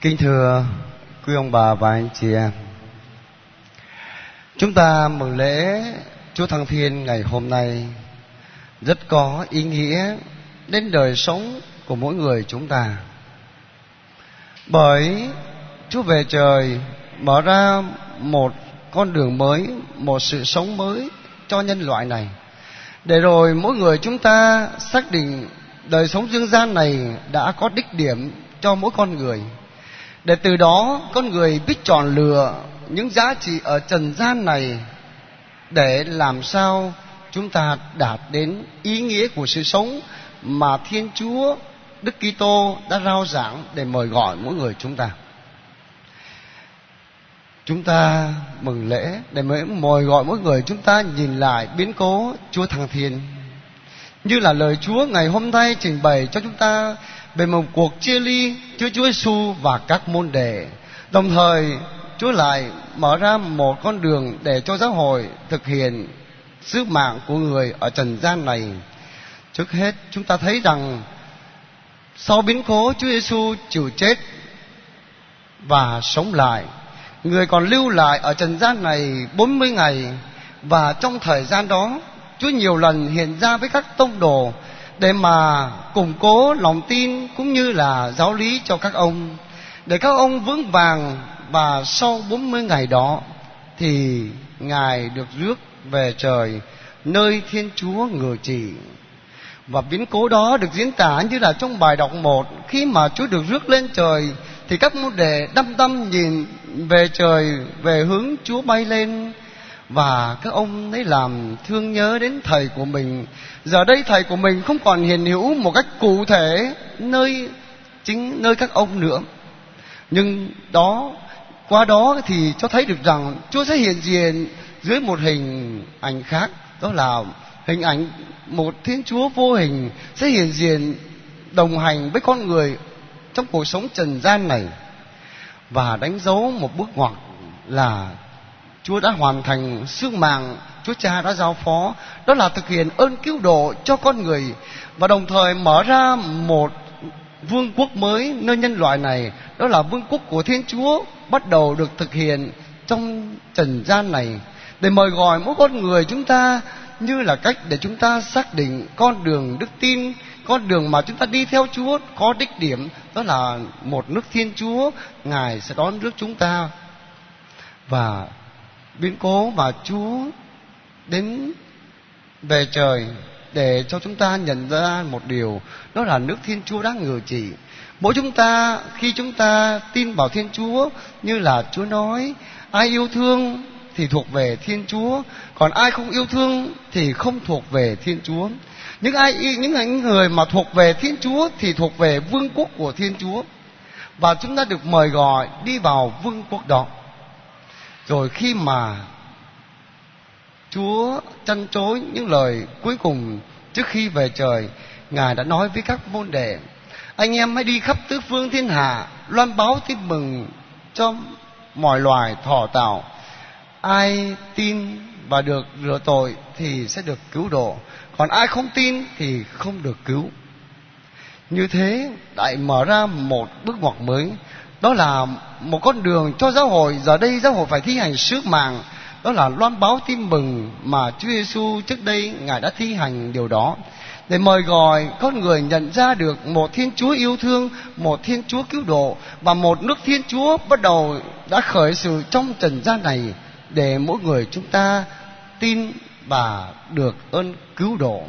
Kính thưa quý ông bà và anh chị em, Chúng ta mừng lễ Chúa Thăng Thiên ngày hôm nay. Rất có ý nghĩa đến đời sống của mỗi người chúng ta. Bởi Chúa về trời mở ra một con đường mới, Một sự sống mới cho nhân loại này. Để rồi mỗi người chúng ta xác định đời sống dương gian này đã có đích điểm cho mỗi con người để từ đó con người biết chọn lựa những giá trị ở trần gian này để làm sao chúng ta đạt đến ý nghĩa của sự sống mà Thiên Chúa, Đức Kitô đã rao giảng để mời gọi mỗi người chúng ta. Chúng ta mừng lễ để mời gọi mỗi người chúng ta nhìn lại biến cố Chúa Thăng Thiên. Như là lời Chúa ngày hôm nay trình bày cho chúng ta về một cuộc chia ly Chúa Chúa Giêsu và các môn đệ. Đồng thời Chúa lại mở ra một con đường để cho giáo hội thực hiện sứ mạng của người ở trần gian này. Trước hết chúng ta thấy rằng sau biến cố Chúa Giêsu chịu chết và sống lại, người còn lưu lại ở trần gian này 40 ngày và trong thời gian đó Chúa nhiều lần hiện ra với các tông đồ để mà củng cố lòng tin cũng như là giáo lý cho các ông. Để các ông vững vàng và sau 40 ngày đó thì ngài được rước về trời, nơi Thiên Chúa ngự trị. Và biến cố đó được diễn tả như là trong bài đọc một. Khi mà Chúa được rước lên trời thì các môn đệ đăm đăm nhìn về trời, về hướng Chúa bay lên và các ông ấy làm thương nhớ đến thầy của mình. Giờ đây thầy của mình không còn hiện hữu một cách cụ thể nơi chính nơi các ông nữa. Nhưng đó, qua đó thì cho thấy được rằng Chúa sẽ hiện diện dưới một hình ảnh khác. Đó là hình ảnh một Thiên Chúa vô hình sẽ hiện diện đồng hành với con người trong cuộc sống trần gian này. Và đánh dấu một bước ngoặt là Chúa đã hoàn thành sứ mạng, Chúa Cha đã giao phó, đó là thực hiện ơn cứu độ cho con người. Và đồng thời mở ra một vương quốc mới nơi nhân loại này, đó là vương quốc của Thiên Chúa, bắt đầu được thực hiện trong trần gian này. Để mời gọi mỗi con người chúng ta như là cách để chúng ta xác định con đường đức tin, con đường mà chúng ta đi theo Chúa có đích điểm, đó là một nước Thiên Chúa, Ngài sẽ đón rước chúng ta. Và biến cố và Chúa đến về trời để cho chúng ta nhận ra một điều đó là nước Thiên Chúa đang ngự trị. Mỗi chúng ta khi chúng ta tin vào Thiên Chúa như là Chúa nói, ai yêu thương thì thuộc về Thiên Chúa, còn ai không yêu thương thì không thuộc về Thiên Chúa. Những ai những người mà thuộc về Thiên Chúa thì thuộc về vương quốc của Thiên Chúa. Và chúng ta được mời gọi đi vào vương quốc đó. Rồi khi mà Chúa chăn chối những lời cuối cùng trước khi về trời, Ngài đã nói với các môn đệ: Anh em hãy đi khắp tứ phương thiên hạ, loan báo tin mừng cho mọi loài thọ tạo. Ai tin và được rửa tội thì sẽ được cứu độ, còn ai không tin thì không được cứu. Như thế lại mở ra một bước ngoặt mới đó là một con đường cho giáo hội. Giờ đây giáo hội phải thi hành sứ mạng. Đó là loan báo tin mừng mà Chúa Giêsu trước đây ngài đã thi hành điều đó. Để mời gọi con người nhận ra được một Thiên Chúa yêu thương, một Thiên Chúa cứu độ và một nước Thiên Chúa bắt đầu đã khởi sự trong trần gian này để mỗi người chúng ta tin và được ơn cứu độ.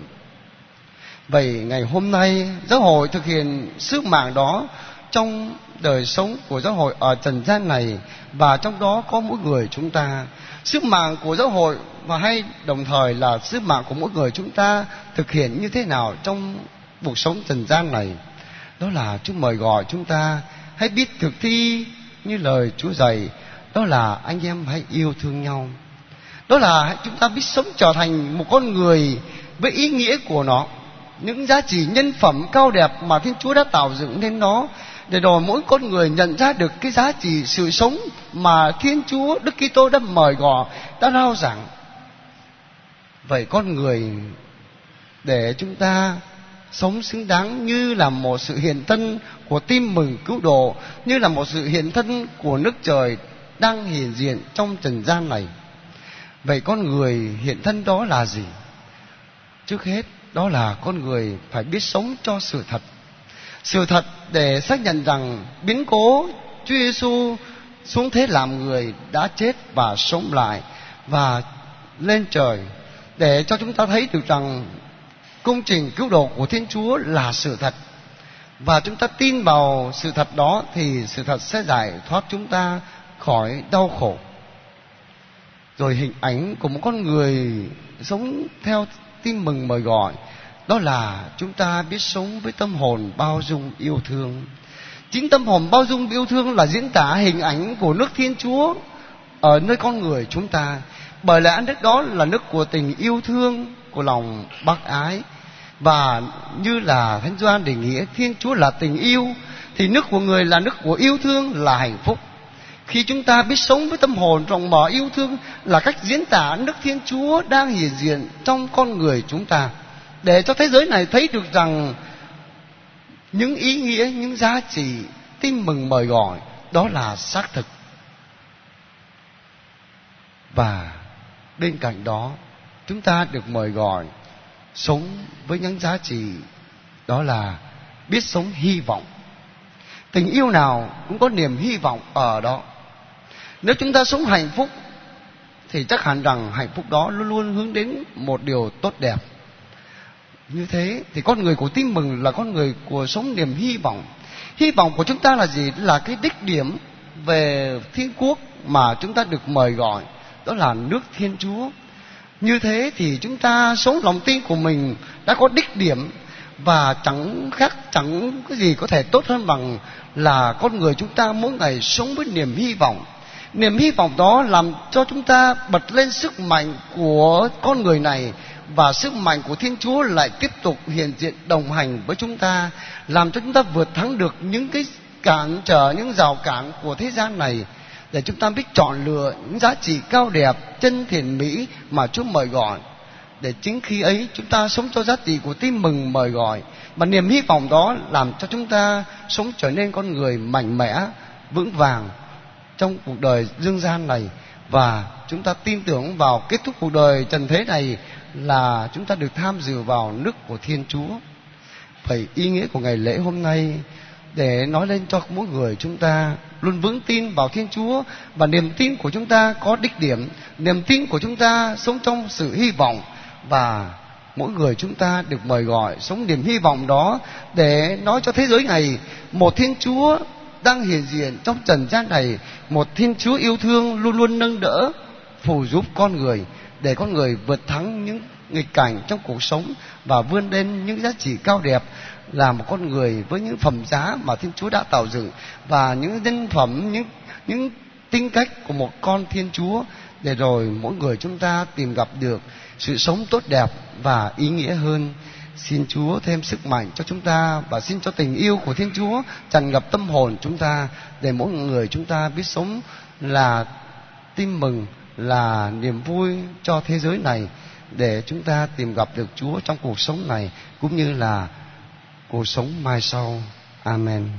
Vậy ngày hôm nay giáo hội thực hiện sứ mạng đó trong đời sống của giáo hội ở trần gian này, và trong đó có mỗi người chúng ta. Sứ mạng của giáo hội và hay đồng thời là sứ mạng của mỗi người chúng ta thực hiện như thế nào trong cuộc sống trần gian này? Đó là Chúa mời gọi chúng ta hãy biết thực thi như lời Chúa dạy. Đó là anh em hãy yêu thương nhau. Đó là chúng ta biết sống trở thành một con người với ý nghĩa của nó. Những giá trị nhân phẩm cao đẹp mà Thiên Chúa đã tạo dựng nên nó để rồi mỗi con người nhận ra được cái giá trị sự sống mà Thiên Chúa Đức Kitô đã mời gọi, đã rao giảng. Vậy con người để chúng ta sống xứng đáng như là một sự hiện thân của tim mừng cứu độ như là một sự hiện thân của nước trời đang hiện diện trong trần gian này vậy con người hiện thân đó là gì trước hết đó là con người phải biết sống cho sự thật sự thật để xác nhận rằng biến cố Chúa Giêsu xuống thế làm người đã chết và sống lại và lên trời, để cho chúng ta thấy được rằng công trình cứu độ của Thiên Chúa là sự thật. Và chúng ta tin vào sự thật đó thì sự thật sẽ giải thoát chúng ta khỏi đau khổ. Rồi hình ảnh của một con người sống theo tin mừng mời gọi đó là chúng ta biết sống với tâm hồn bao dung yêu thương. Chính tâm hồn bao dung yêu thương là diễn tả hình ảnh của nước thiên chúa ở nơi con người chúng ta. Bởi lẽ nước đó là nước của tình yêu thương của lòng bác ái. Và như là thánh doan đề nghĩa, thiên chúa là tình yêu, thì nước của người là nước của yêu thương là hạnh phúc. Khi chúng ta biết sống với tâm hồn, rộng mở yêu thương là cách diễn tả nước thiên chúa đang hiện diện trong con người chúng ta để cho thế giới này thấy được rằng những ý nghĩa, những giá trị tin mừng mời gọi, đó là xác thực. Và bên cạnh đó, chúng ta được mời gọi sống với những giá trị, đó là biết sống hy vọng. Tình yêu nào cũng có niềm hy vọng ở đó. Nếu chúng ta sống hạnh phúc, thì chắc hẳn rằng hạnh phúc đó luôn luôn hướng đến một điều tốt đẹp như thế thì con người của tin mừng là con người của sống niềm hy vọng. Hy vọng của chúng ta là gì? Là cái đích điểm về thiên quốc mà chúng ta được mời gọi. Đó là nước thiên chúa. Như thế thì chúng ta sống lòng tin của mình đã có đích điểm và chẳng khác, chẳng cái gì có thể tốt hơn bằng là con người chúng ta mỗi ngày sống với niềm hy vọng. Niềm hy vọng đó làm cho chúng ta bật lên sức mạnh của con người này và sức mạnh của Thiên Chúa lại tiếp tục hiện diện đồng hành với chúng ta, làm cho chúng ta vượt thắng được những cái cản trở, những rào cản của thế gian này. Để chúng ta biết chọn lựa những giá trị cao đẹp, chân thiện mỹ mà Chúa mời gọi. Để chính khi ấy chúng ta sống cho giá trị của tin mừng mời gọi. Và niềm hy vọng đó làm cho chúng ta sống trở nên con người mạnh mẽ, vững vàng trong cuộc đời dương gian này. Và chúng ta tin tưởng vào kết thúc cuộc đời trần thế này là chúng ta được tham dự vào nước của Thiên Chúa. Vậy ý nghĩa của ngày lễ hôm nay để nói lên cho mỗi người chúng ta luôn vững tin vào Thiên Chúa và niềm tin của chúng ta có đích điểm, niềm tin của chúng ta sống trong sự hy vọng và mỗi người chúng ta được mời gọi sống niềm hy vọng đó để nói cho thế giới này một Thiên Chúa đang hiện diện trong trần gian này, một Thiên Chúa yêu thương luôn luôn nâng đỡ, phù giúp con người để con người vượt thắng những nghịch cảnh trong cuộc sống và vươn lên những giá trị cao đẹp, là một con người với những phẩm giá mà Thiên Chúa đã tạo dựng và những nhân phẩm, những những tính cách của một con Thiên Chúa, để rồi mỗi người chúng ta tìm gặp được sự sống tốt đẹp và ý nghĩa hơn. Xin Chúa thêm sức mạnh cho chúng ta và xin cho tình yêu của Thiên Chúa tràn ngập tâm hồn chúng ta, để mỗi người chúng ta biết sống là tin mừng là niềm vui cho thế giới này để chúng ta tìm gặp được Chúa trong cuộc sống này, cũng như là cuộc sống mai sau. Amen.